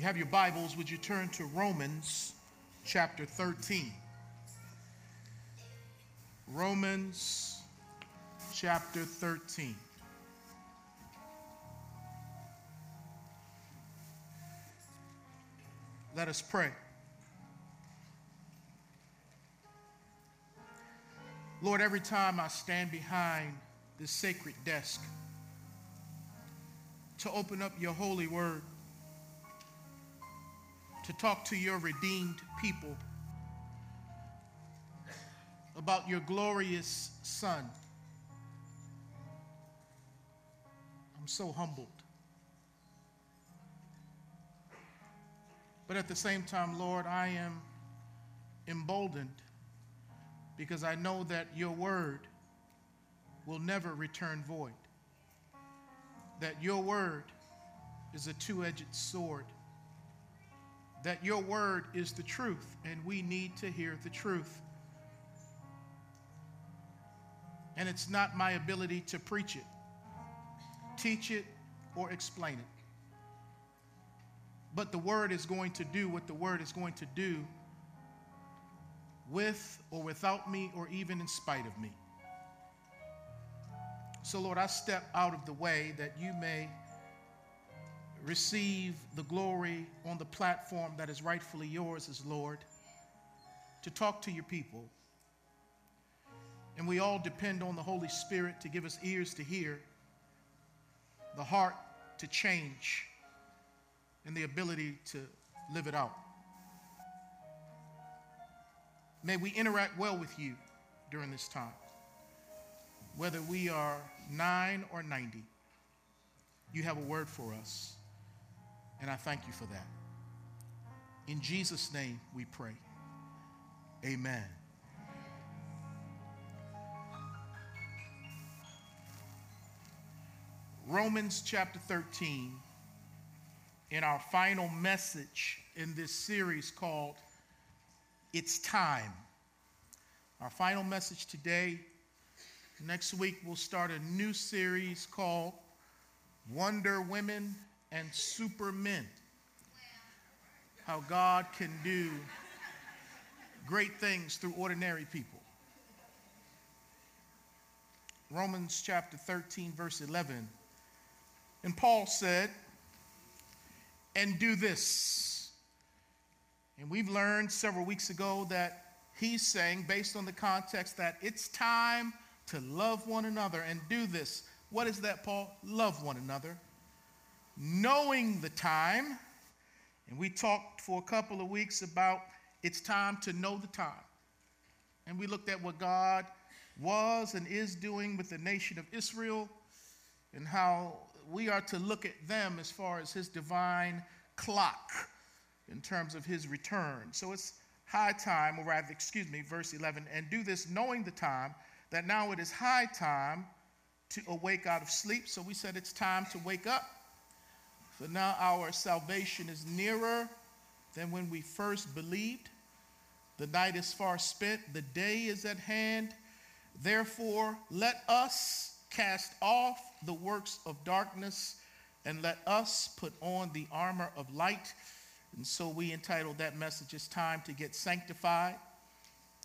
you have your Bibles, would you turn to Romans chapter 13? Romans chapter 13. Let us pray. Lord, every time I stand behind this sacred desk to open up your holy word, to talk to your redeemed people about your glorious Son, I'm so humbled. But at the same time, Lord, I am emboldened because I know that your word will never return void. That your word is a two edged sword. That your word is the truth, and we need to hear the truth. And it's not my ability to preach it, teach it, or explain it. But the word is going to do what the word is going to do with or without me, or even in spite of me. So, Lord, I step out of the way that you may receive the glory on the platform that is rightfully yours as Lord to talk to your people. And we all depend on the Holy Spirit to give us ears to hear, the heart to change, and the ability to live it out. May we interact well with you during this time. Whether we are nine or 90, you have a word for us. And I thank you for that. In Jesus' name we pray. Amen. Romans chapter 13, in our final message in this series called it's time. Our final message today. Next week, we'll start a new series called Wonder Women and Supermen. How God can do great things through ordinary people. Romans chapter 13, verse 11. And Paul said, And do this and we've learned several weeks ago that he's saying, based on the context, that it's time to love one another and do this. What is that, Paul? Love one another. Knowing the time, and we talked for a couple of weeks about it's time to know the time. And we looked at what God was and is doing with the nation of Israel and how we are to look at them as far as his divine clock in terms of his return. So it's high time, or rather, excuse me, verse 11, and do this knowing the time that now it is high time to awake out of sleep. So we said it's time to wake up. So now our salvation is nearer than when we first believed. The night is far spent, the day is at hand. Therefore, let us cast off the works of darkness and let us put on the armor of light. And so we entitled that message, It's Time to Get Sanctified.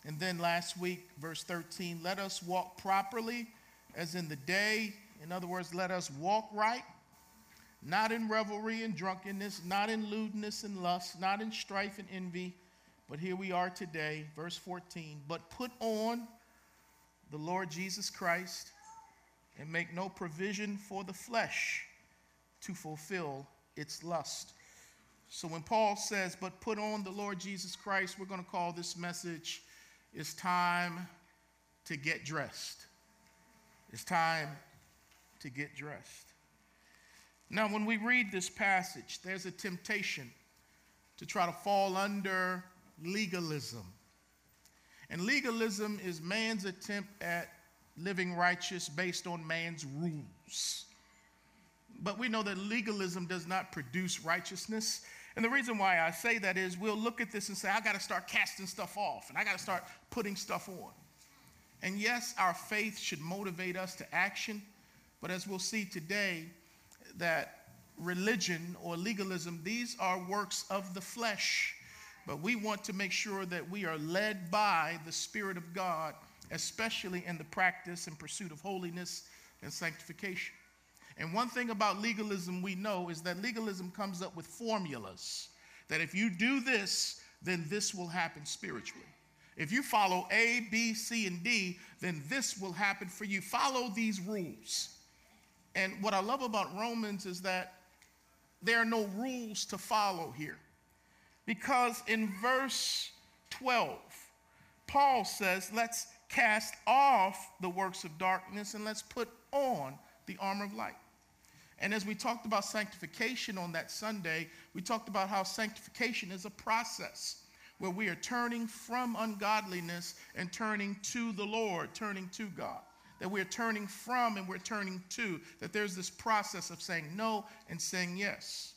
And then last week, verse 13, let us walk properly as in the day. In other words, let us walk right, not in revelry and drunkenness, not in lewdness and lust, not in strife and envy. But here we are today, verse 14. But put on the Lord Jesus Christ and make no provision for the flesh to fulfill its lust. So when Paul says, but put on the Lord Jesus Christ, we're going to call this message, It's Time to Get Dressed. It's time to get dressed. Now, when we read this passage, there's a temptation to try to fall under legalism. And legalism is man's attempt at living righteous based on man's rules. But we know that legalism does not produce righteousness. And the reason why I say that is we'll look at this and say, I got to start casting stuff off and I got to start putting stuff on. And yes, our faith should motivate us to action. But as we'll see today, that religion or legalism, these are works of the flesh. But we want to make sure that we are led by the Spirit of God, especially in the practice and pursuit of holiness and sanctification. And one thing about legalism we know is that legalism comes up with formulas that if you do this, then this will happen spiritually. If you follow A, B, C, and D, then this will happen for you. Follow these rules. And what I love about Romans is that there are no rules to follow here. Because in verse 12, Paul says, let's cast off the works of darkness and let's put on the armor of light. And as we talked about sanctification on that Sunday, we talked about how sanctification is a process where we are turning from ungodliness and turning to the Lord, turning to God. That we're turning from and we're turning to. That there's this process of saying no and saying yes.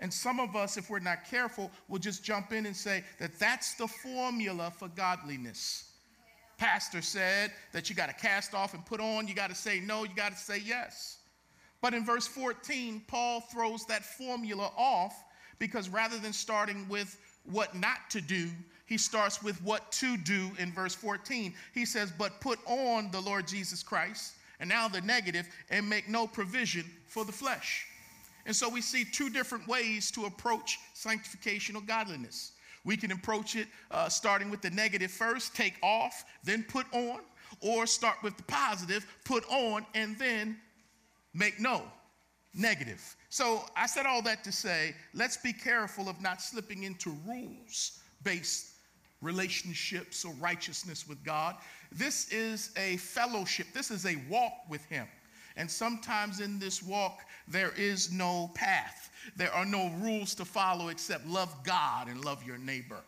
And some of us, if we're not careful, will just jump in and say that that's the formula for godliness. Pastor said that you got to cast off and put on, you got to say no, you got to say yes. But in verse 14, Paul throws that formula off because rather than starting with what not to do, he starts with what to do in verse 14. He says, But put on the Lord Jesus Christ, and now the negative, and make no provision for the flesh. And so we see two different ways to approach sanctification or godliness. We can approach it uh, starting with the negative first, take off, then put on, or start with the positive, put on, and then make no negative. So I said all that to say, let's be careful of not slipping into rules based relationships or righteousness with God. This is a fellowship, this is a walk with Him. And sometimes in this walk, there is no path. There are no rules to follow except love God and love your neighbor.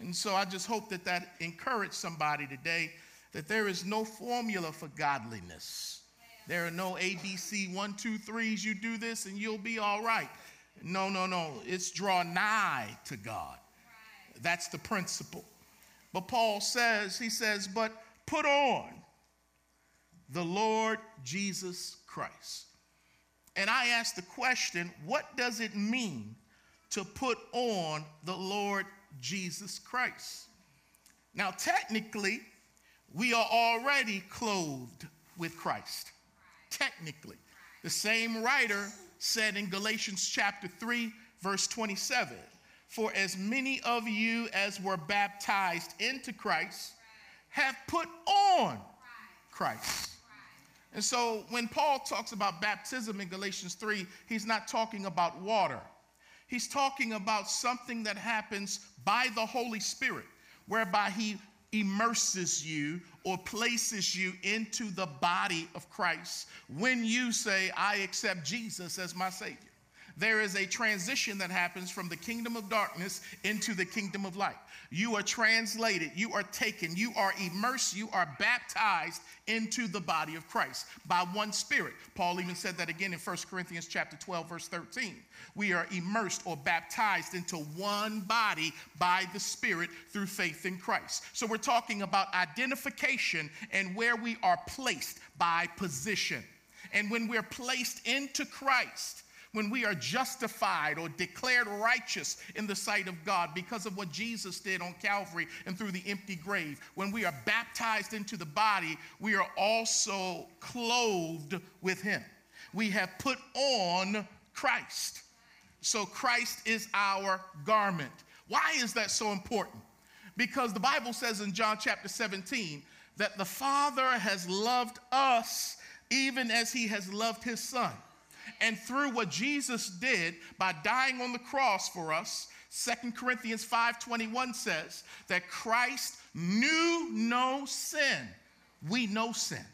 And so I just hope that that encouraged somebody today that there is no formula for godliness. There are no ABC one, two, threes. You do this and you'll be all right. No, no, no. It's draw nigh to God. That's the principle. But Paul says, he says, but put on the Lord Jesus Christ. And I ask the question what does it mean to put on the Lord Jesus Christ? Now, technically, we are already clothed with Christ. Technically. The same writer said in Galatians chapter 3, verse 27 For as many of you as were baptized into Christ have put on Christ. And so when Paul talks about baptism in Galatians 3, he's not talking about water. He's talking about something that happens by the Holy Spirit, whereby he immerses you or places you into the body of Christ when you say, I accept Jesus as my Savior there is a transition that happens from the kingdom of darkness into the kingdom of light. You are translated, you are taken, you are immersed, you are baptized into the body of Christ by one spirit. Paul even said that again in 1 Corinthians chapter 12 verse 13. We are immersed or baptized into one body by the spirit through faith in Christ. So we're talking about identification and where we are placed by position. And when we're placed into Christ, when we are justified or declared righteous in the sight of God because of what Jesus did on Calvary and through the empty grave, when we are baptized into the body, we are also clothed with Him. We have put on Christ. So Christ is our garment. Why is that so important? Because the Bible says in John chapter 17 that the Father has loved us even as He has loved His Son. And through what Jesus did by dying on the cross for us, Second Corinthians 5:21 says that Christ knew no sin. We know sin.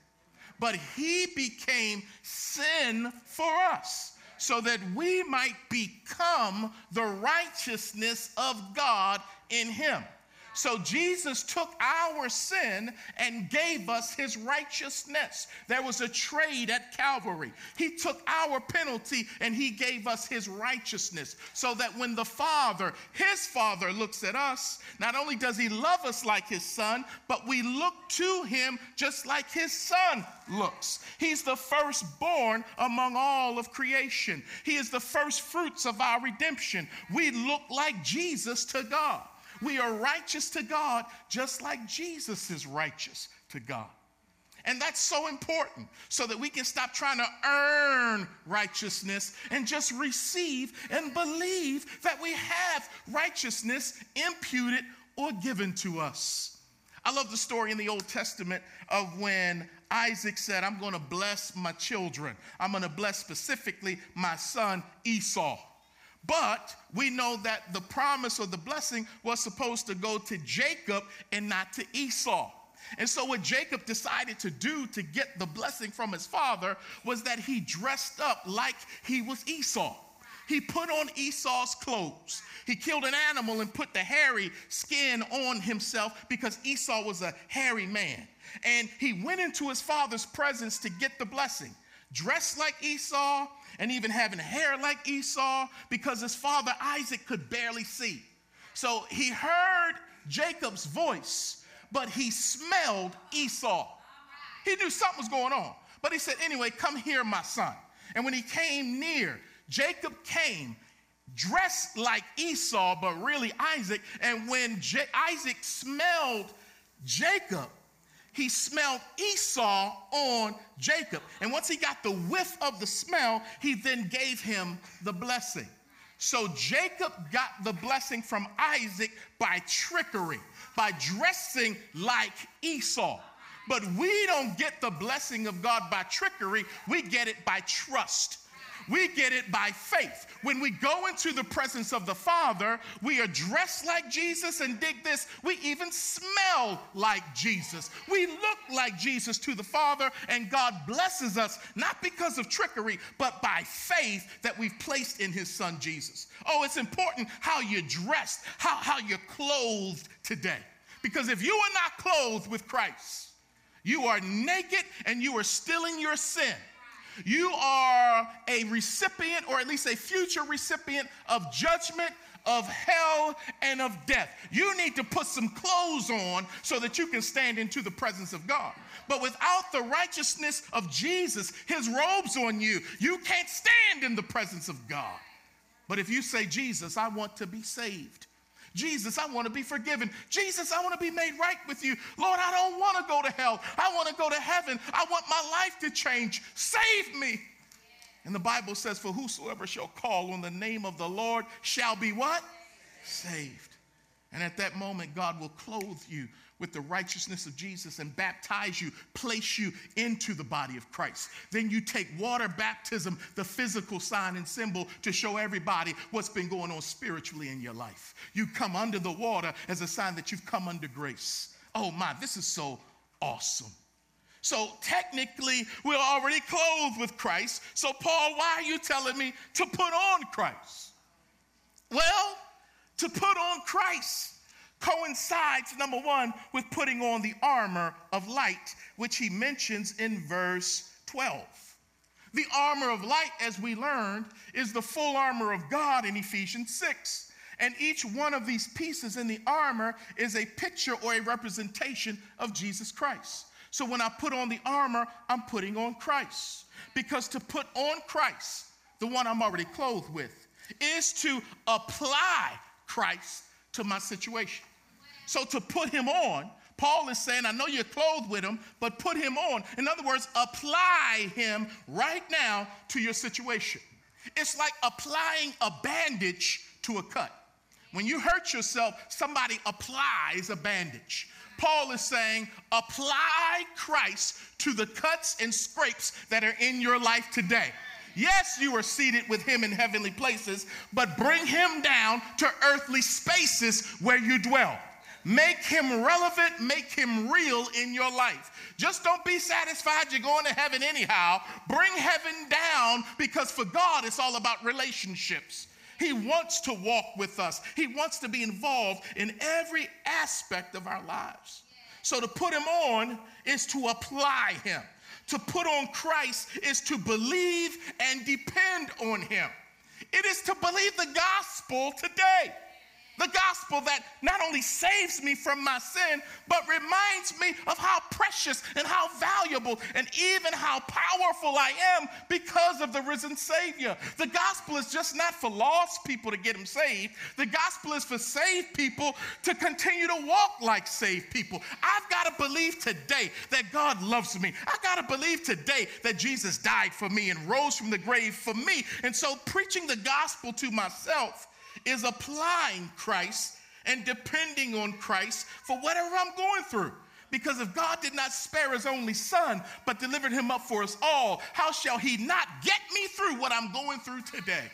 But he became sin for us so that we might become the righteousness of God in him. So Jesus took our sin and gave us his righteousness. There was a trade at Calvary. He took our penalty and he gave us his righteousness. So that when the Father, his Father, looks at us, not only does he love us like his son, but we look to him just like his son looks. He's the firstborn among all of creation, he is the first fruits of our redemption. We look like Jesus to God. We are righteous to God just like Jesus is righteous to God. And that's so important so that we can stop trying to earn righteousness and just receive and believe that we have righteousness imputed or given to us. I love the story in the Old Testament of when Isaac said, I'm going to bless my children. I'm going to bless specifically my son Esau. But we know that the promise or the blessing was supposed to go to Jacob and not to Esau. And so, what Jacob decided to do to get the blessing from his father was that he dressed up like he was Esau. He put on Esau's clothes. He killed an animal and put the hairy skin on himself because Esau was a hairy man. And he went into his father's presence to get the blessing. Dressed like Esau, and even having hair like Esau because his father Isaac could barely see. So he heard Jacob's voice, but he smelled Esau. He knew something was going on, but he said, Anyway, come here, my son. And when he came near, Jacob came dressed like Esau, but really Isaac. And when J- Isaac smelled Jacob, he smelled Esau on Jacob. And once he got the whiff of the smell, he then gave him the blessing. So Jacob got the blessing from Isaac by trickery, by dressing like Esau. But we don't get the blessing of God by trickery, we get it by trust. We get it by faith. When we go into the presence of the Father, we are dressed like Jesus, and dig this, we even smell like Jesus. We look like Jesus to the Father, and God blesses us not because of trickery, but by faith that we've placed in His Son Jesus. Oh, it's important how you're dressed, how, how you're clothed today. Because if you are not clothed with Christ, you are naked and you are still in your sin you are a recipient, or at least a future recipient, of judgment, of hell, and of death. You need to put some clothes on so that you can stand into the presence of God. But without the righteousness of Jesus, his robes on you, you can't stand in the presence of God. But if you say, Jesus, I want to be saved, Jesus, I want to be forgiven. Jesus, I want to be made right with you. Lord, I don't want to go to hell. I want to go to heaven. I want my life to change. Save me. And the Bible says, For whosoever shall call on the name of the Lord shall be what? Saved. And at that moment, God will clothe you with the righteousness of Jesus and baptize you, place you into the body of Christ. Then you take water baptism, the physical sign and symbol, to show everybody what's been going on spiritually in your life. You come under the water as a sign that you've come under grace. Oh my, this is so awesome. So technically, we're already clothed with Christ. So, Paul, why are you telling me to put on Christ? Well, to put on Christ coincides, number one, with putting on the armor of light, which he mentions in verse 12. The armor of light, as we learned, is the full armor of God in Ephesians 6. And each one of these pieces in the armor is a picture or a representation of Jesus Christ. So when I put on the armor, I'm putting on Christ. Because to put on Christ, the one I'm already clothed with, is to apply Christ to my situation. So to put him on, Paul is saying, I know you're clothed with him, but put him on. In other words, apply him right now to your situation. It's like applying a bandage to a cut. When you hurt yourself, somebody applies a bandage. Paul is saying, apply Christ to the cuts and scrapes that are in your life today. Yes, you are seated with him in heavenly places, but bring him down to earthly spaces where you dwell. Make him relevant, make him real in your life. Just don't be satisfied you're going to heaven anyhow. Bring heaven down because for God it's all about relationships. He wants to walk with us, He wants to be involved in every aspect of our lives. So to put Him on is to apply Him. To put on Christ is to believe and depend on Him. It is to believe the gospel today. The gospel that not only saves me from my sin, but reminds me of how precious and how valuable and even how powerful I am because of the risen Savior. The gospel is just not for lost people to get them saved, the gospel is for saved people to continue to walk like saved people. I've got to believe today that God loves me. I've got to believe today that Jesus died for me and rose from the grave for me. And so, preaching the gospel to myself is applying Christ and depending on Christ for whatever I'm going through. Because if God did not spare his only son, but delivered him up for us all, how shall he not get me through what I'm going through today?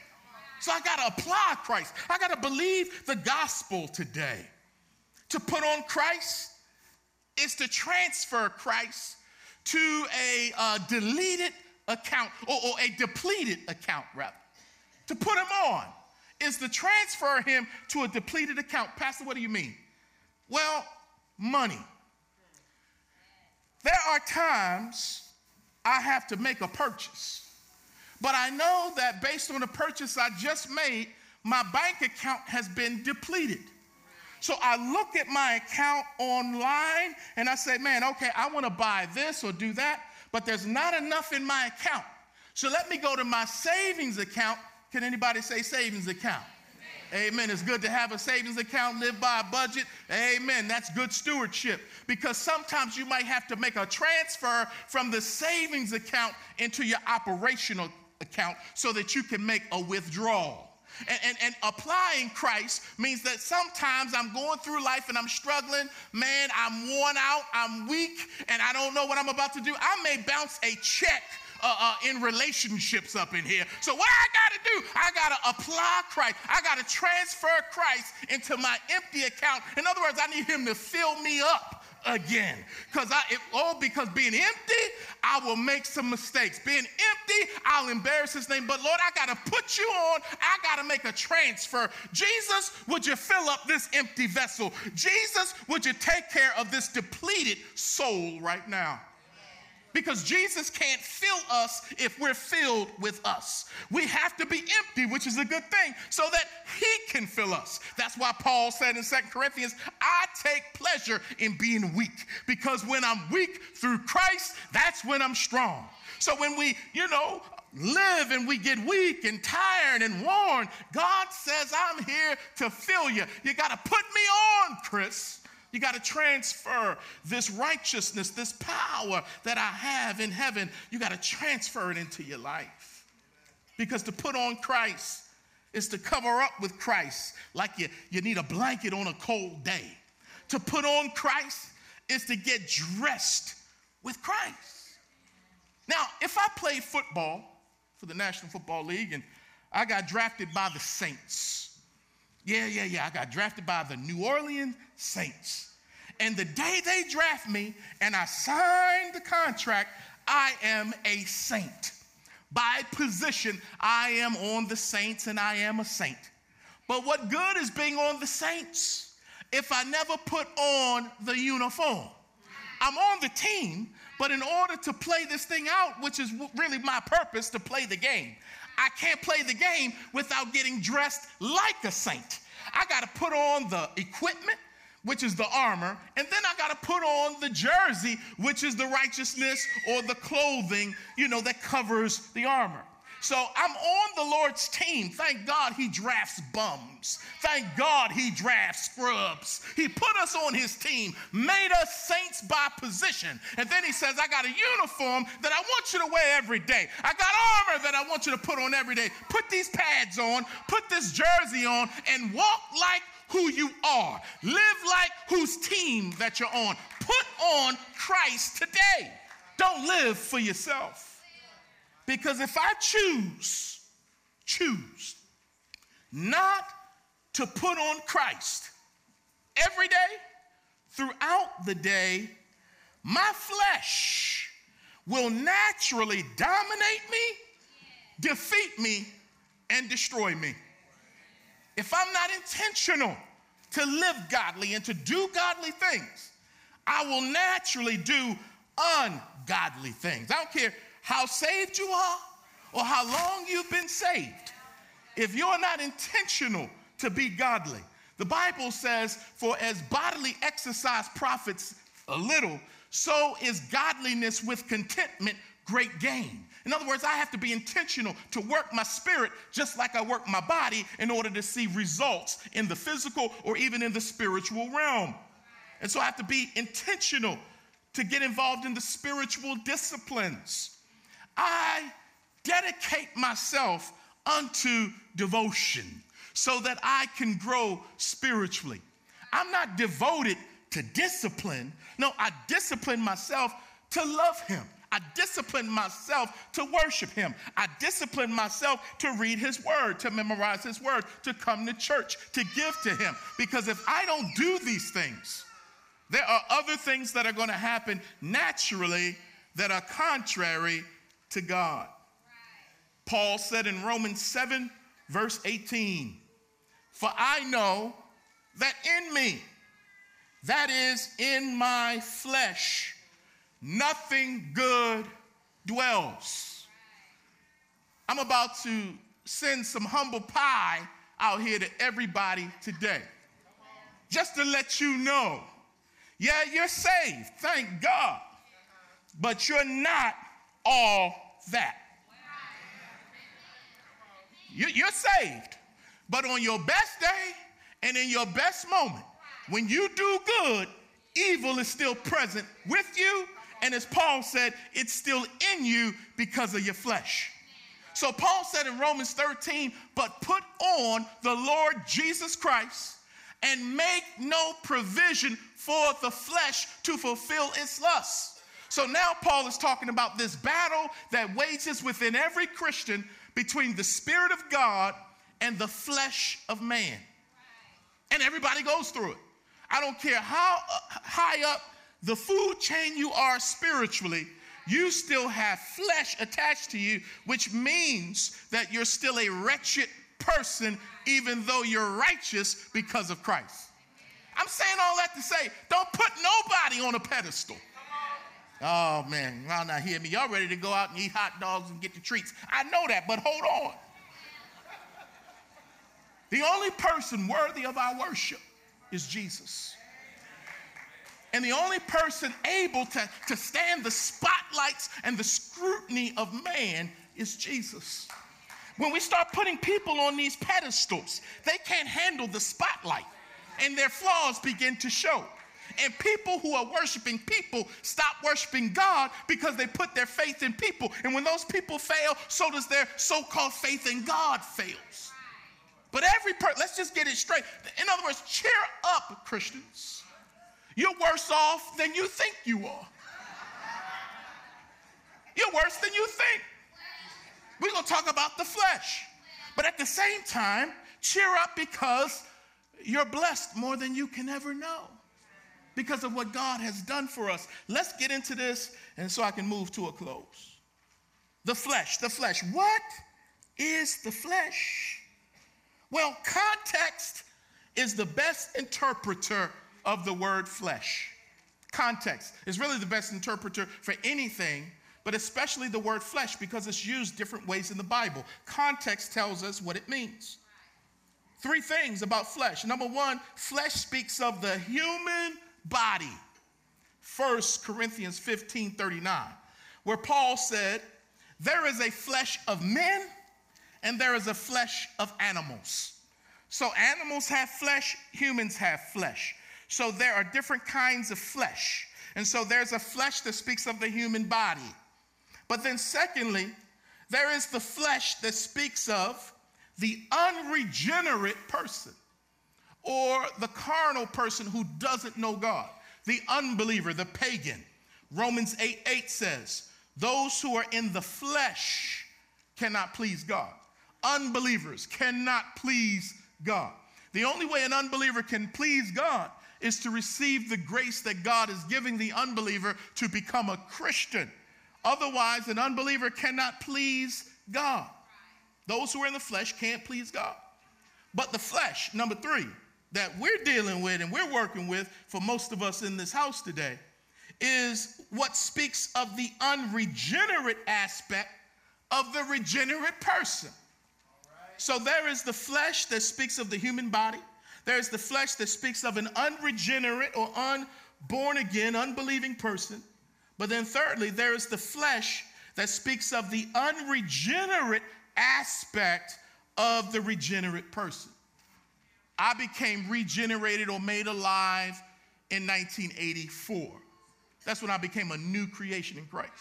So I got to apply Christ. I got to believe the gospel today. To put on Christ is to transfer Christ to a uh, deleted account or, or a depleted account, rather. To put him on is to transfer him to a depleted account. Pastor, what do you mean? Well, money. There are times I have to make a purchase, but I know that based on the purchase I just made, my bank account has been depleted. So I look at my account online and I say, man, okay, I want to buy this or do that, but there's not enough in my account. So let me go to my savings account can anybody say savings account? Amen. It's good to have a savings account, live by a budget. Amen. That's good stewardship because sometimes you might have to make a transfer from the savings account into your operational account so that you can make a withdrawal. And, and, and, applying Christ means that sometimes I'm going through life and I'm struggling. Man, I'm worn out, I'm weak, and I don't know what I'm about to do. I may bounce a check uh, uh, in relationships up in here. So, what I got to do, I got to apply Christ. I got to transfer Christ into my empty account. In other words, I need Him to fill me up again. Because I it, oh, because being empty, I will make some mistakes. Being empty, I'll embarrass his name. But Lord, I gotta put you on, I gotta make a transfer. Jesus, would you fill up this empty vessel? Jesus, would you take care of this depleted soul right now? Because Jesus can't fill us if we're filled with us. We have to be empty, which is a good thing, so that He can fill us. That's why Paul said in Second Corinthians, I take pleasure in being weak, because when I'm weak through Christ, that's when I'm strong. So when we, you know, live and we get weak and tired and worn, God says, I'm here to fill you. You got to put me on, Chris. You got to transfer this righteousness, this power that I have in heaven, you got to transfer it into your life. Because to put on Christ is to cover up with Christ like you, you need a blanket on a cold day. To put on Christ is to get dressed with Christ. Now, if I play football for the National Football League and I got drafted by the Saints, yeah, yeah, yeah. I got drafted by the New Orleans Saints. And the day they draft me and I sign the contract, I am a saint. By position, I am on the Saints and I am a saint. But what good is being on the Saints if I never put on the uniform? I'm on the team, but in order to play this thing out, which is really my purpose to play the game, I can't play the game without getting dressed like a saint. I got to put on the equipment, which is the armor, and then I got to put on the jersey, which is the righteousness or the clothing, you know, that covers the armor. So I'm on the Lord's team. Thank God he drafts bums. Thank God he drafts scrubs. He put us on his team, made us saints by position. And then he says, I got a uniform that I want you to wear every day. I got armor that I want you to put on every day. Put these pads on, put this jersey on, and walk like who you are. Live like whose team that you're on. Put on Christ today. Don't live for yourself. Because if I choose, choose not to put on Christ every day, throughout the day, my flesh will naturally dominate me, defeat me, and destroy me. if I'm not intentional to live godly and to do godly things, I will naturally do ungodly things. I don't care how saved you are or how long you've been saved. If you're not intentional to be godly, the Bible says, For as bodily exercise profits a little, so is godliness with contentment great gain. In other words, I have to be intentional to work my spirit just like I work my body in order to see results in the physical or even in the spiritual realm. And so I have to be intentional to get involved in the spiritual disciplines. I dedicate myself unto devotion so that I can grow spiritually. I'm not devoted to discipline. No, I discipline myself to love Him. I discipline myself to worship Him. I discipline myself to read His Word, to memorize His Word, to come to church, to give to Him. Because if I don't do these things, there are other things that are going to happen naturally that are contrary to God. Paul said in Romans 7, verse 18, For I know that in me, that is in my flesh, nothing good dwells. I'm about to send some humble pie out here to everybody today. Just to let you know, yeah, you're saved, thank God, but you're not all that. You're saved, but on your best day and in your best moment, when you do good, evil is still present with you. And as Paul said, it's still in you because of your flesh. So Paul said in Romans 13, but put on the Lord Jesus Christ and make no provision for the flesh to fulfill its lusts. So now Paul is talking about this battle that wages within every Christian between the Spirit of God and the flesh of man. And everybody goes through it. I don't care how uh, high up the food chain you are spiritually, you still have flesh attached to you, which means that you're still a wretched person, even though you're righteous because of Christ. I'm saying all that to say, don't put nobody on a pedestal. Oh man, y'all not hear me. Y'all ready to go out and eat hot dogs and get the treats. I know that, but hold on. The only person worthy of our worship is Jesus. And the only person able to, to stand the spotlights and the scrutiny of man is Jesus. When we start putting people on these pedestals, they can't handle the spotlight and their flaws begin to show. And people who are worshiping people stop worshiping God because they put their faith in people. And when those people fail, so does their so called faith in God fails. But every person, let's just get it straight. In other words, cheer up, Christians. You're worse off than you think you are. You're worse than you think. We're going to talk about the flesh. But at the same time, cheer up because you're blessed more than you can ever know because of what God has done for us. Let's get into this, and so I can move to a close. The flesh, the flesh. What is the flesh? Well, context is the best interpreter of the word flesh. Context is really the best interpreter for anything, but especially the word flesh because it's used different ways in the Bible. Context tells us what it means. Three things about flesh. Number one, flesh speaks of the human body. 1 Corinthians 15 39, where Paul said, There is a flesh of men and there is a flesh of animals. So animals have flesh, humans have flesh. So there are different kinds of flesh. And so there's a flesh that speaks of the human body. But then, secondly, there is the flesh that speaks of the unregenerate person or the carnal person who doesn't know God, the unbeliever, the pagan. Romans 8 8 says, Those who are in the flesh cannot please God. Unbelievers cannot please God. The only way an unbeliever can please God is to receive the grace that God is giving the unbeliever to become a Christian. Otherwise, an unbeliever cannot please God. Those who are in the flesh can't please God. But the flesh, number three, that we're dealing with and we're working with for most of us in this house today is what speaks of the unregenerate aspect of the regenerate person. So there is the flesh that speaks of the human body. There is the flesh that speaks of an unregenerate or unborn again, unbelieving person. But then, thirdly, there is the flesh that speaks of the unregenerate aspect of the regenerate person. I became regenerated or made alive in 1984. That's when I became a new creation in Christ.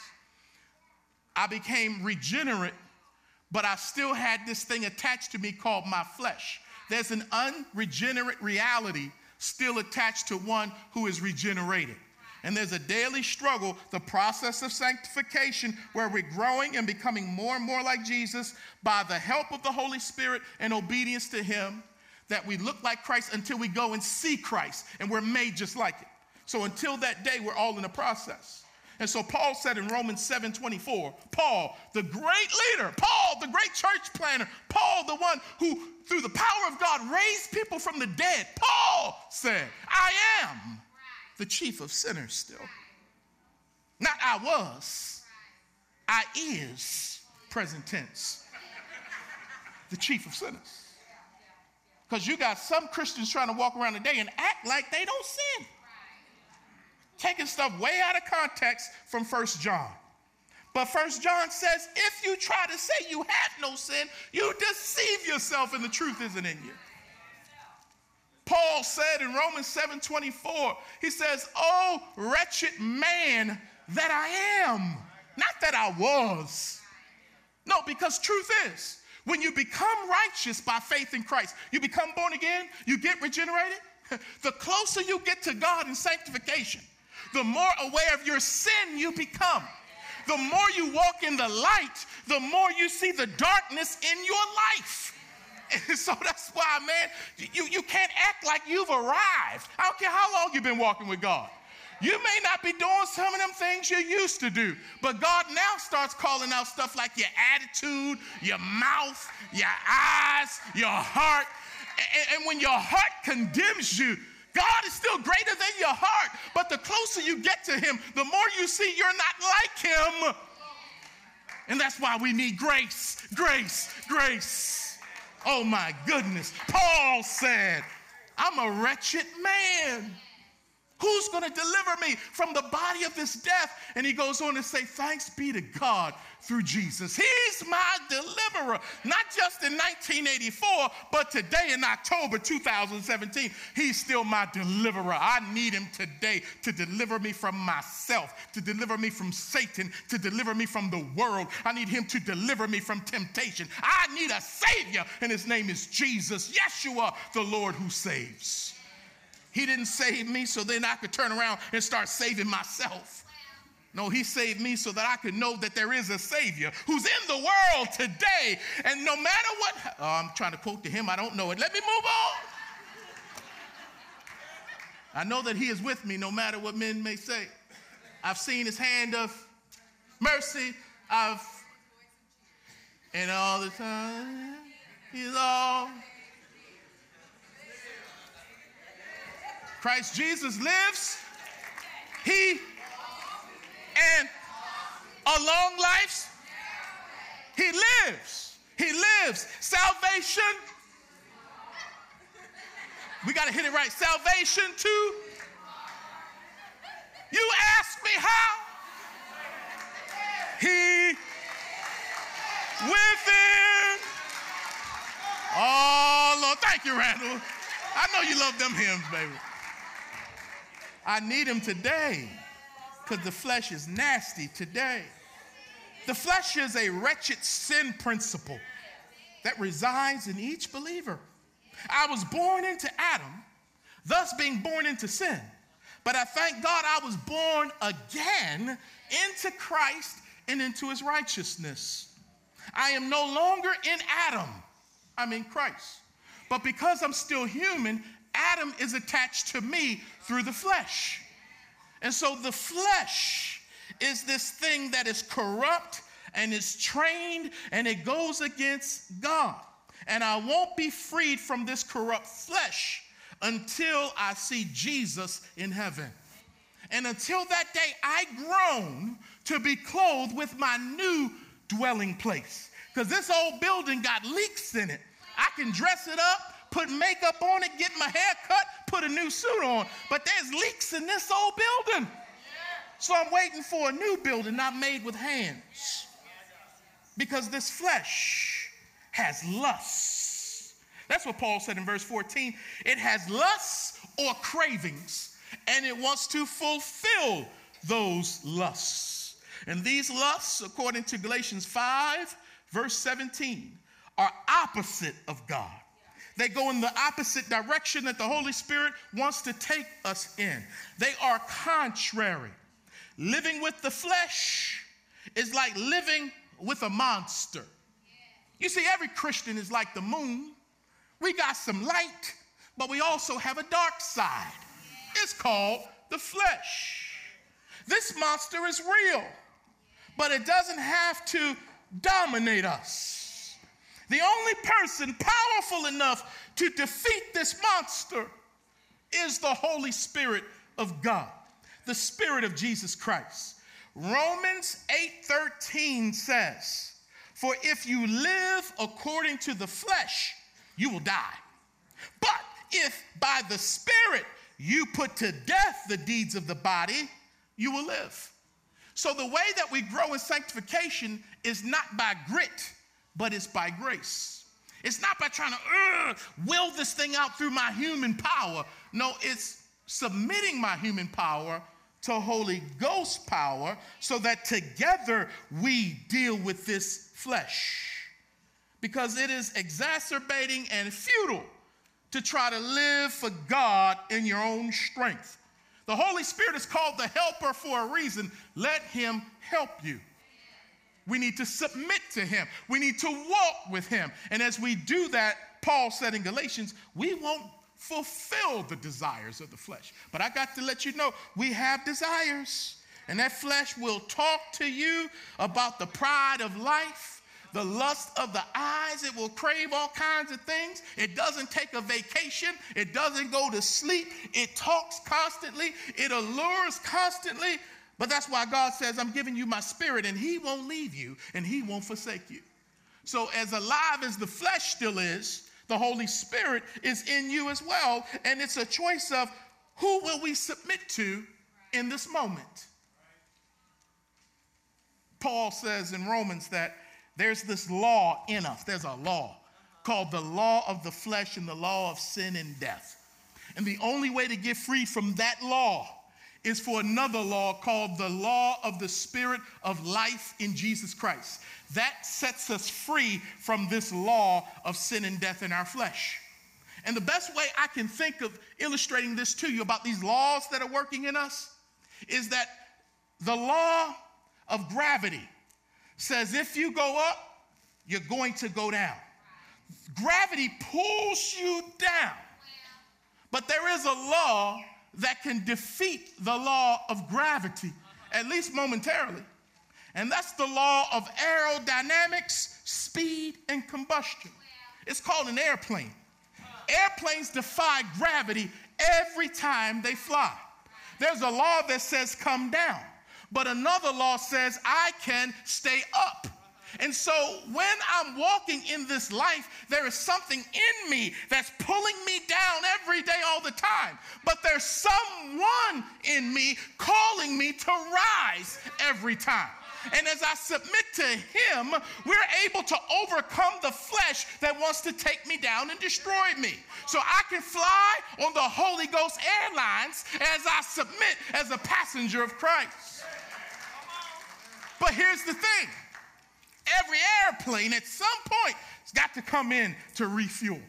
I became regenerate, but I still had this thing attached to me called my flesh. There's an unregenerate reality still attached to one who is regenerated. And there's a daily struggle, the process of sanctification, where we're growing and becoming more and more like Jesus by the help of the Holy Spirit and obedience to Him, that we look like Christ until we go and see Christ and we're made just like it. So until that day, we're all in a process. And so Paul said in Romans 7 24, Paul, the great leader, Paul, the great church planner, Paul, the one who, through the power of God, raised people from the dead, Paul said, I am the chief of sinners still. Not I was, I is, present tense, the chief of sinners. Because you got some Christians trying to walk around today and act like they don't sin. Taking stuff way out of context from First John. But First John says, if you try to say you have no sin, you deceive yourself and the truth isn't in you. Paul said in Romans 7 24, he says, Oh, wretched man that I am. Not that I was. No, because truth is, when you become righteous by faith in Christ, you become born again, you get regenerated, the closer you get to God in sanctification, the more aware of your sin you become. The more you walk in the light, the more you see the darkness in your life. And so that's why, man, you, you can't act like you've arrived. I don't care how long you've been walking with God. You may not be doing some of them things you used to do, but God now starts calling out stuff like your attitude, your mouth, your eyes, your heart. And, when your heart condemns you, God is still greater than your heart. But the closer you get to Him, the more you see you're not like Him. And that's why we need grace, grace, grace. Oh my goodness. Paul said, I'm a wretched man. Who's going to deliver me from the body of this death? And he goes on to say, Thanks be to God through Jesus. He's my deliverer, not just in 1984, but today in October 2017. He's still my deliverer. I need him today to deliver me from myself, to deliver me from Satan, to deliver me from the world. I need him to deliver me from temptation. I need a Savior, and his name is Jesus, Yeshua, the Lord who saves. He didn't save me so then I could turn around and start saving myself. No, he saved me so that I could know that there is a Savior who's in the world today. And no matter what, oh, I'm trying to quote to him, I don't know it. Let me move on. I know that he is with me no matter what men may say. I've seen his hand of mercy. I've, and all the time, he's all Christ Jesus lives. He and a long life. He lives. He lives. Salvation. We got to hit it right. Salvation too. You ask me how? He within. Oh, Lord. Thank you, Randall. I know you love them hymns, baby. I need him today because the flesh is nasty today. The flesh is a wretched sin principle that resides in each believer. I was born into Adam, thus being born into sin. But I thank God I was born again into Christ and into his righteousness. I am no longer in Adam, I'm in Christ. But because I'm still human, Adam is attached to me through the flesh. And so the flesh is this thing that is corrupt and is trained and it goes against God. And I won't be freed from this corrupt flesh until I see Jesus in heaven. And until that day, I groan to be clothed with my new dwelling place. Because this old building got leaks in it. I can dress it up, put makeup on it, get my hair cut, put a new suit on, but there's leaks in this old building. So I'm waiting for a new building not made with hands. Because this flesh has lusts. That's what Paul said in verse 14. It has lusts or cravings, and it wants to fulfill those lusts. And these lusts, according to Galatians 5, verse 17, are opposite of God. They go in the opposite direction that the Holy Spirit wants to take us in. They are contrary. Living with the flesh is like living with a monster. You see, every Christian is like the moon. We got some light, but we also have a dark side. It's called the flesh. This monster is real, but it doesn't have to dominate us. The only person powerful enough to defeat this monster is the Holy Spirit of God, the Spirit of Jesus Christ. Romans 8:13 says, "For if you live according to the flesh, you will die. But if by the Spirit you put to death the deeds of the body, you will live." So the way that we grow in sanctification is not by grit, but it's by grace. It's not by trying to will this thing out through my human power. No, it's submitting my human power to Holy Ghost power so that together we deal with this flesh. Because it is exacerbating and futile to try to live for God in your own strength. The Holy Spirit is called the helper for a reason. Let him help you. We need to submit to him. We need to walk with him. And as we do that, Paul said in Galatians, we won't fulfill the desires of the flesh. But I got to let you know, we have desires. And that flesh will talk to you about the pride of life, the lust of the eyes. It will crave all kinds of things. It doesn't take a vacation. It doesn't go to sleep. It talks constantly. It allures constantly. But that's why God says, I'm giving you my spirit, and He won't leave you and He won't forsake you. So, as alive as the flesh still is, the Holy Spirit is in you as well. And it's a choice of who will we submit to in this moment. Paul says in Romans that there's this law in us. There's a law called the law of the flesh and the law of sin and death. And the only way to get free from that law is for another law called the law of the spirit of life in Jesus Christ. That sets us free from this law of sin and death in our flesh. And the best way I can think of illustrating this to you about these laws that are working in us is that the law of gravity says if you go up, you're going to go down. Gravity pulls you down. But there is a law that can defeat the law of gravity, at least momentarily. And that's the law of aerodynamics, speed, and combustion. It's called an airplane. Airplanes defy gravity every time they fly. There's a law that says come down, but another law says I can stay up. And so when I'm walking in this life, there is something in me that's pulling me down every day, all the time. But there's someone in me calling me to rise every time. And as I submit to Him, we're able to overcome the flesh that wants to take me down and destroy me. So I can fly on the Holy Ghost Airlines as I submit as a passenger of Christ. But here's the thing Every airplane at some point has got to come in to refuel.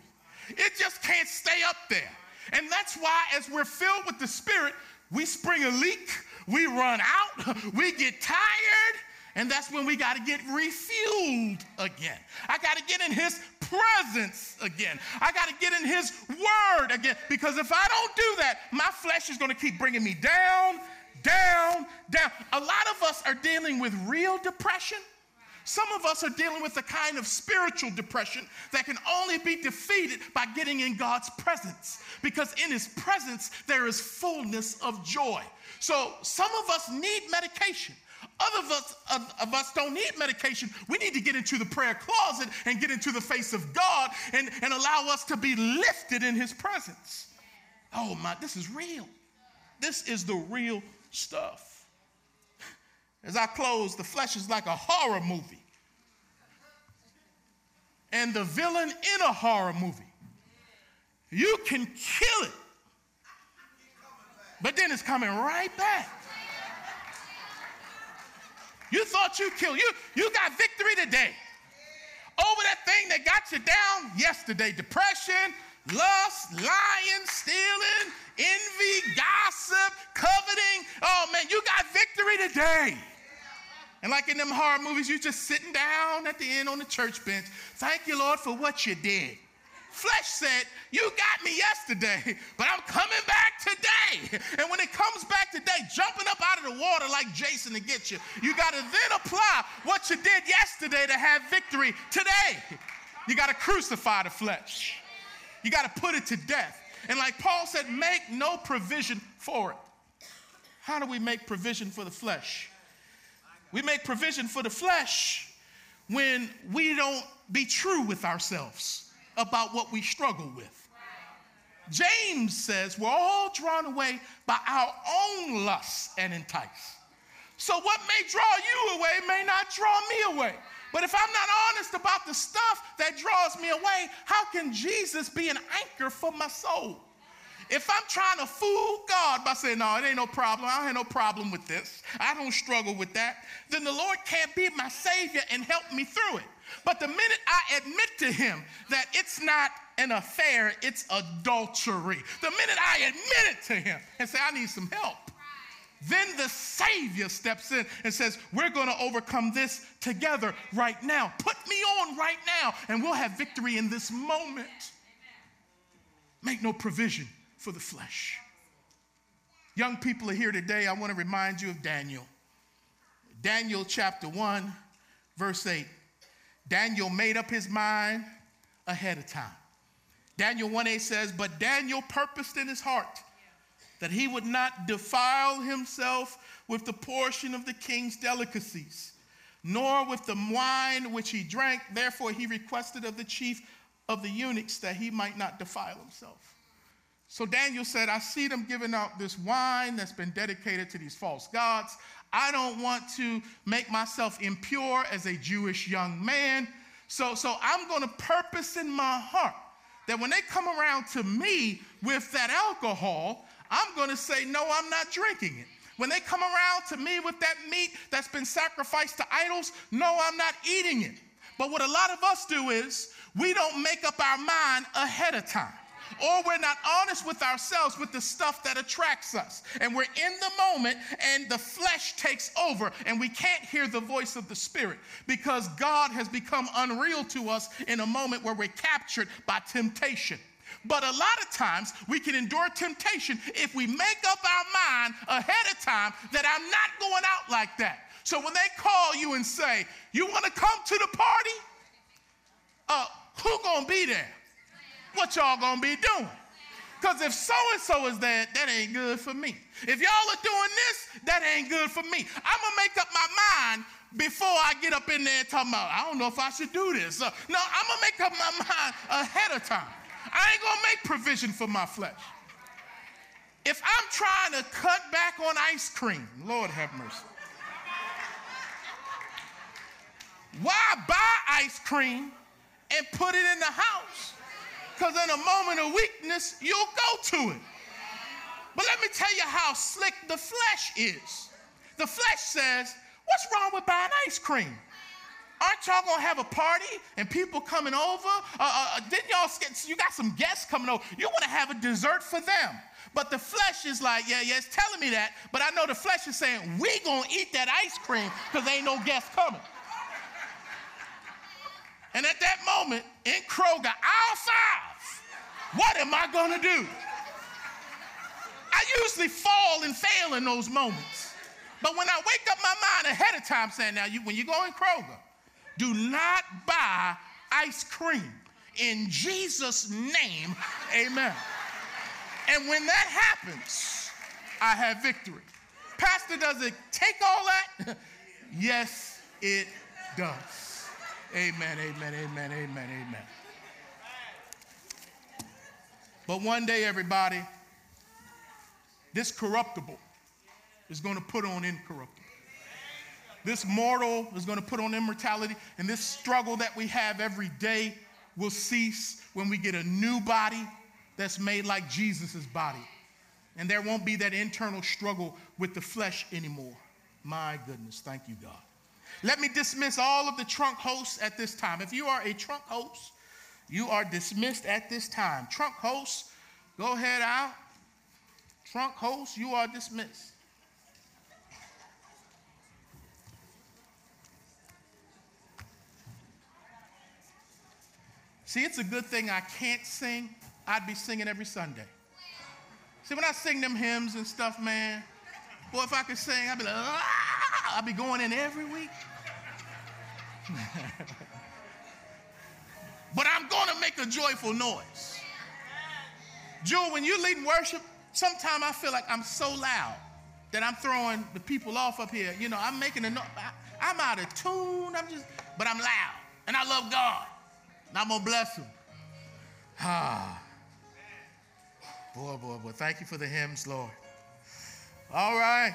It just can't stay up there. And that's why, as we're filled with the Spirit, we spring a leak, we run out, we get tired, and that's when we got to get refueled again. I got to get in His presence again. I got to get in His Word again. Because if I don't do that, my flesh is going to keep bringing me down, down, down. A lot of us are dealing with real depression Some of us are dealing with a kind of spiritual depression that can only be defeated by getting in God's presence, because in His presence there is fullness of joy. So some of us need medication. Other of us, of, of us don't need medication. We need to get into the prayer closet and get into the face of God and, and allow us to be lifted in His presence. Oh my, this is real. This is the real stuff. As I close, the flesh is like a horror movie. And the villain in a horror movie, you can kill it, but then it's coming right back. You thought you killed. You, you got victory today over that thing that got you down yesterday depression, lust, lying, stealing, envy, gossip, coveting. Oh man, you got victory today. And like in them horror movies, you're just sitting down at the end on the church bench. Thank you, Lord, for what you did. Flesh said, You got me yesterday, but I'm coming back today. And when it comes back today, jumping up out of the water like Jason to get you, you got to then apply what you did yesterday to have victory today. You got to crucify the flesh, you got to put it to death. And like Paul said, make no provision for it. How do we make provision for the flesh? We make provision for the flesh when we don't be true with ourselves about what we struggle with. James says we're all drawn away by our own lusts and entice. So, what may draw you away may not draw me away. But if I'm not honest about the stuff that draws me away, how can Jesus be an anchor for my soul? If I'm trying to fool God by saying, no, it ain't no problem, I don't have no problem with this, I don't struggle with that, then the Lord can't be my Savior and help me through it. But the minute I admit to him that it's not an affair, it's adultery, the minute I admit it to him and say, I need some help, then the Savior steps in and says, We're going to overcome this together right now. Put me on right now, and we'll have victory in this moment. Make no provision for the flesh. Young people are here today. I want to remind you of Daniel. Daniel chapter 1, verse 8. Daniel made up his mind ahead of time. Daniel 1a says, But Daniel purposed in his heart that he would not defile himself with the portion of the king's delicacies, nor with the wine which he drank. Therefore, he requested of the chief of the eunuchs that he might not defile himself. So Daniel said, I see them giving out this wine that's been dedicated to these false gods. I don't want to make myself impure as a Jewish young man. So, so I'm going to purpose in my heart that when they come around to me with that alcohol, I'm going to say, No, I'm not drinking it. When they come around to me with that meat that's been sacrificed to idols, no, I'm not eating it. But what a lot of us do is we don't make up our mind ahead of time or we're not honest with ourselves with the stuff that attracts us. And we're in the moment and the flesh takes over and we can't hear the voice of the Spirit because God has become unreal to us in a moment where we're captured by temptation. But a lot of times we can endure temptation if we make up our mind ahead of time that I'm not going out like that. So when they call you and say, You want to come to the party? Uh, who gonna be there? What y'all gonna be doing. Because if so and so is there, that ain't good for me. If y'all are doing this, that ain't good for me. I'm gonna make up my mind before I get up in there and talk about, I don't know if I should do this. Uh, no, I'm gonna make up my mind ahead of time. I ain't gonna make provision for my flesh. If I'm trying to cut back on ice cream, Lord have mercy. Why buy ice cream and put it in the house? Because in a moment of weakness, you'll go to it. But let me tell you how slick the flesh is. The flesh says, What's wrong with buying ice cream? Aren't y'all gonna have a party and people coming over? Uh, uh, uh didn't y'all get, you got some guests coming over? You wanna have a dessert for them. But the flesh is like, yeah, yeah, it's telling me that. But I know the flesh is saying, we gonna eat that ice cream because ain't no guests coming. And at that moment, in Kroger, aisle five, what am I gonna do? I usually fall and fail in those moments. But when I wake up my mind ahead of time saying, now, you, when you go in Kroger, Do not buy ice cream. In Jesus' name, amen. And when that happens, I have victory. Pastor, does it take all that? yes, it does. Amen, amen, amen, amen, amen. But one day, everybody, this corruptible is going to put on incorruptible. This mortal is going to put on immortality, and this struggle that we have every day will cease when we get a new body that's made like Jesus' body. And there won't be that internal struggle with the flesh anymore. My goodness, thank you, God. Let me dismiss all of the trunk hosts at this time. If you are a trunk host, you are dismissed at this time. Trunk hosts, go ahead out. Trunk hosts, you are dismissed. See, it's a good thing I can't sing. I'd be singing every Sunday. See, when I sing them hymns and stuff, man, boy, if I could sing, I'd be like, ah! I'd be going in every week. but I'm going to make a joyful noise. Jewel, when you're leading worship, sometimes I feel like I'm so loud that I'm throwing the people off up here. You know, I'm making a noise. I'm out of tune. I'm just, but I'm loud. And I love God. And I'm going to bless him. Ah. Boy, boy, boy. Thank you for the hymns, Lord. All right.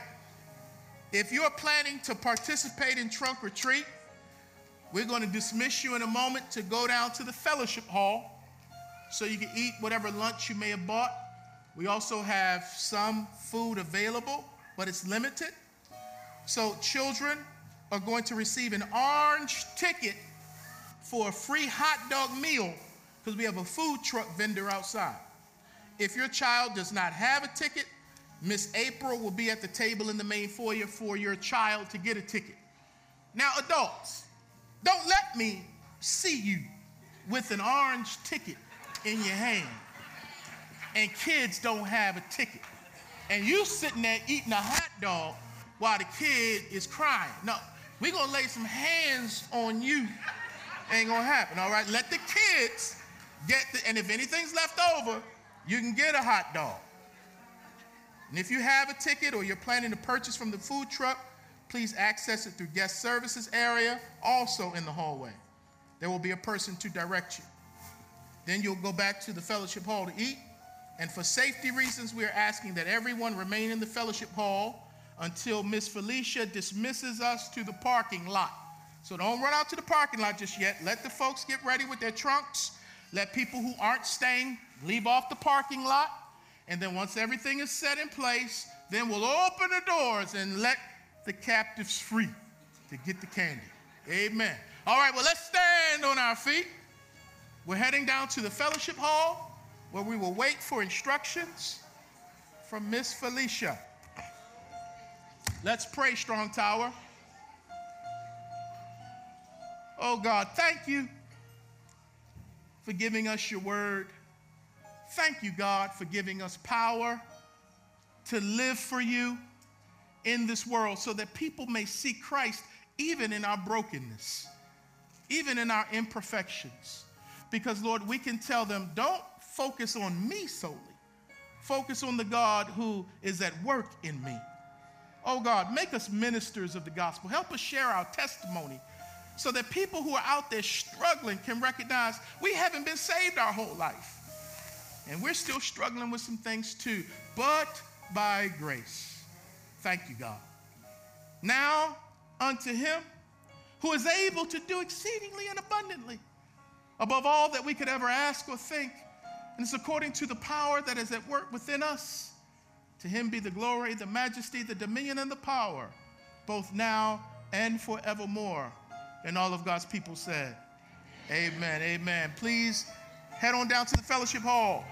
If you're planning to participate in trunk or treat, we're going to dismiss you in a moment to go down to the fellowship hall so you can eat whatever lunch you may have bought. We also have some food available, but it's limited. So children are going to receive an orange ticket for a free hot dog meal because we have a food truck vendor outside. If your child does not have a ticket, Miss April will be at the table in the main foyer for your child to get a ticket. Now, adults, don't let me see you with an orange ticket in your hand and kids don't have a ticket. And you sitting there eating a hot dog while the kid is crying. No, we're gonna lay some hands on you. Ain't gonna happen, all right? Let the kids get the, and if anything's left over, you can get a hot dog. And if you have a ticket or you're planning to purchase from the food truck, please access it through guest services area, also in the hallway. There will be a person to direct you. Then you'll go back to the fellowship hall to eat. And for safety reasons, we are asking that everyone remain in the fellowship hall until Miss Felicia dismisses us to the parking lot. So don't run out to the parking lot just yet. Let the folks get ready with their trunks. Let people who aren't staying leave off the parking lot. And then once everything is set in place, then we'll open the doors and let the captives free to get the candy. Amen. All right, well, let's stand on our feet. We're heading down to the fellowship hall where we will wait for instructions from Miss Felicia. Let's pray, Strong Tower. Oh God, thank you for giving us your word. Thank you, God, for giving us power to live for you in this world so that people may see Christ even in our brokenness, even in our imperfections. Because, Lord, we can tell them, don't focus on me solely, focus on the God who is at work in me. Oh, God, make us ministers of the gospel. Help us share our testimony so that people who are out there struggling can recognize we haven't been saved our whole life. And we're still struggling with some things too, but by grace. Thank you, God. Now unto him who is able to do exceedingly and abundantly above all that we could ever ask or think. And it's according to the power that is at work within us. To him be the glory, the majesty, the dominion, and the power, both now and forevermore. And all of God's people said, Amen. Amen. Please head on down to the fellowship hall.